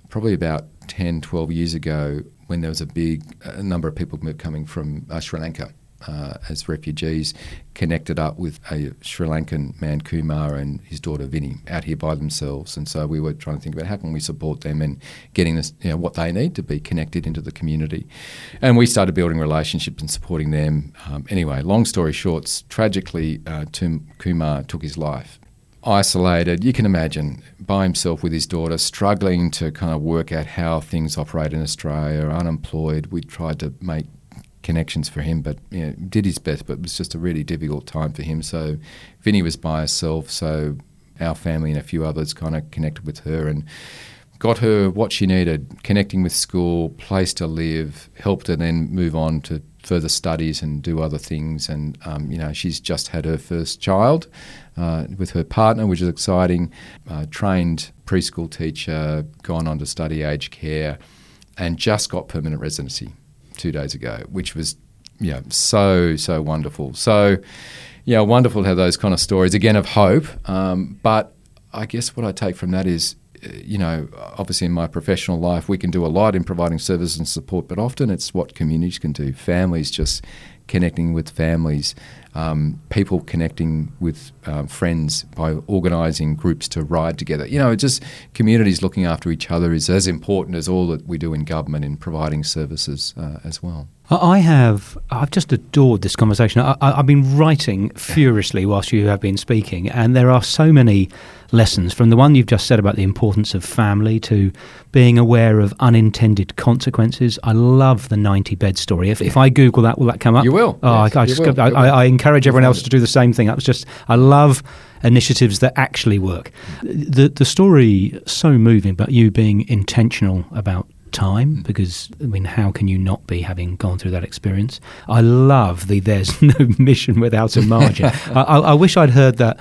S3: probably about 10, 12 years ago, when there was a big a number of people coming from uh, Sri Lanka uh, as refugees, connected up with a Sri Lankan man, Kumar, and his daughter Vinny, out here by themselves. And so we were trying to think about how can we support them in getting this, you know, what they need to be connected into the community. And we started building relationships and supporting them. Um, anyway, long story short, tragically, uh, Kumar took his life isolated. You can imagine by himself with his daughter, struggling to kind of work out how things operate in Australia, unemployed. We tried to make connections for him, but you know, did his best. But it was just a really difficult time for him. So Vinny was by herself. So our family and a few others kind of connected with her and got her what she needed, connecting with school, place to live, helped her then move on to further studies and do other things. And um, you know, she's just had her first child uh, with her partner, which is exciting. Uh, trained preschool teacher, gone on to study aged care, and just got permanent residency two days ago, which was yeah so so wonderful. So yeah, wonderful to have those kind of stories again of hope. Um, but I guess what I take from that is uh, you know, obviously in my professional life, we can do a lot in providing services and support, but often it's what communities can do. Families just connecting with families, um, people connecting with um, friends by organising groups to ride together. You know, just communities looking after each other is as important as all that we do in government in providing services uh, as well.
S1: I have. I've just adored this conversation. I, have been writing furiously whilst you have been speaking, and there are so many lessons from the one you've just said about the importance of family to being aware of unintended consequences. I love the 90 bed story. If, if I Google that, will that come up?
S3: You will.
S1: Oh, yes, I, I, just, will. I, I, encourage everyone else to do the same thing. That's just, I love initiatives that actually work. The, the story, so moving, but you being intentional about time because I mean, how can you not be having gone through that experience? I love the "there's no mission without a margin." I, I, I wish I'd heard that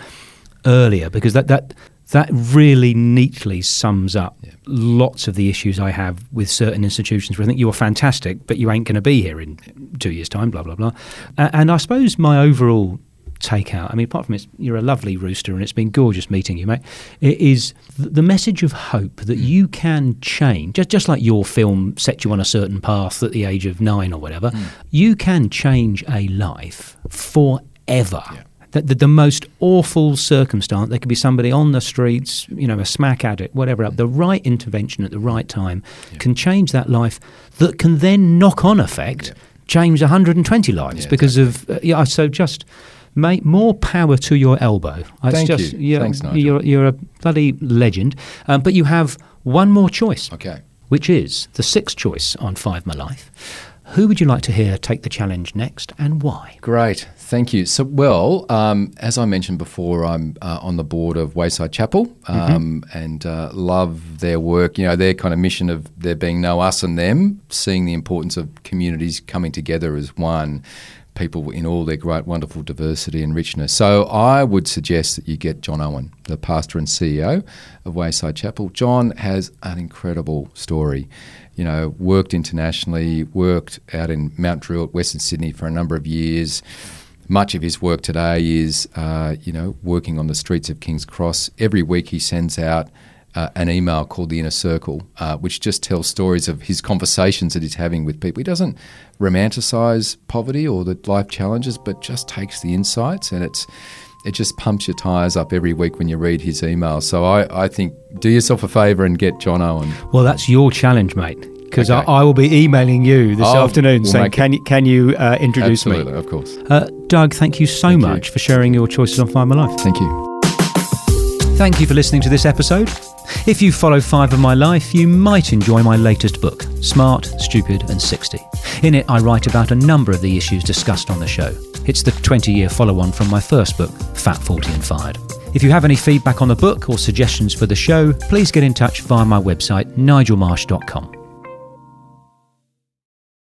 S1: earlier because that that that really neatly sums up lots of the issues I have with certain institutions where I think you're fantastic, but you ain't going to be here in two years' time, blah, blah, blah. Uh, and I suppose my overall takeout, I mean, apart from it, you're a lovely rooster and it's been gorgeous meeting you, mate, it is the message of hope that you can change, just, just like your film set you on a certain path at the age of nine or whatever, you can change a life forever the, the, the most awful circumstance. There could be somebody on the streets, you know, a smack addict, whatever. The right intervention at the right time can change that life. That can then knock on effect change 120 lives
S3: Yeah,
S1: because of uh, yeah. So just. Mate, more power to your elbow. It's
S3: Thank
S1: just,
S3: you.
S1: You're,
S3: Thanks, Nigel.
S1: You're, you're a bloody legend. Um, but you have one more choice
S3: Okay.
S1: which is the sixth choice on Five My Life. Who would you like to hear take the challenge next and why?
S3: Great, thank you. So, well, um, as I mentioned before, I'm uh, on the board of Wayside Chapel um, and uh, love their work. You know, their kind of mission of there being no us and them, seeing the importance of communities coming together as one, people in all their great, wonderful diversity and richness. So, I would suggest that you get Jon Owen, the pastor and CEO of Wayside Chapel. Jon has an incredible story you know, worked internationally, worked out in Mount Druitt, Western Sydney for a number of years. Much of his work today is, uh, you know, working on the streets of King's Cross. Every week he sends out uh, an email called The Inner Circle, uh, which just tells stories of his conversations that he's having with people. He doesn't romanticize poverty or the life challenges, but just takes the insights and it's it just pumps your tyres up every week when you read his emails. So I, I think do yourself a favour and get Jon Owen.
S1: Well, that's your challenge, mate. Because
S3: Okay.
S1: I, I will be emailing you this
S3: Oh,
S1: afternoon
S3: we'll
S1: saying, "Can you can you uh, introduce me?
S3: Absolutely,
S1: me?"
S3: of course.
S1: Uh, Doug, thank you so
S3: Thank you.
S1: much for sharing your choices on Find My Life.
S3: Thank you.
S1: Thank you for listening to this episode. If you follow Five of My Life, you might enjoy my latest book, Smart, Stupid and 60. In it, I write about a number of the issues discussed on the show. It's the 20 year follow on from my first book, Fat, 40 and Fired. If you have any feedback on the book or suggestions for the show, please get in touch via my website, nigelmarsh.com.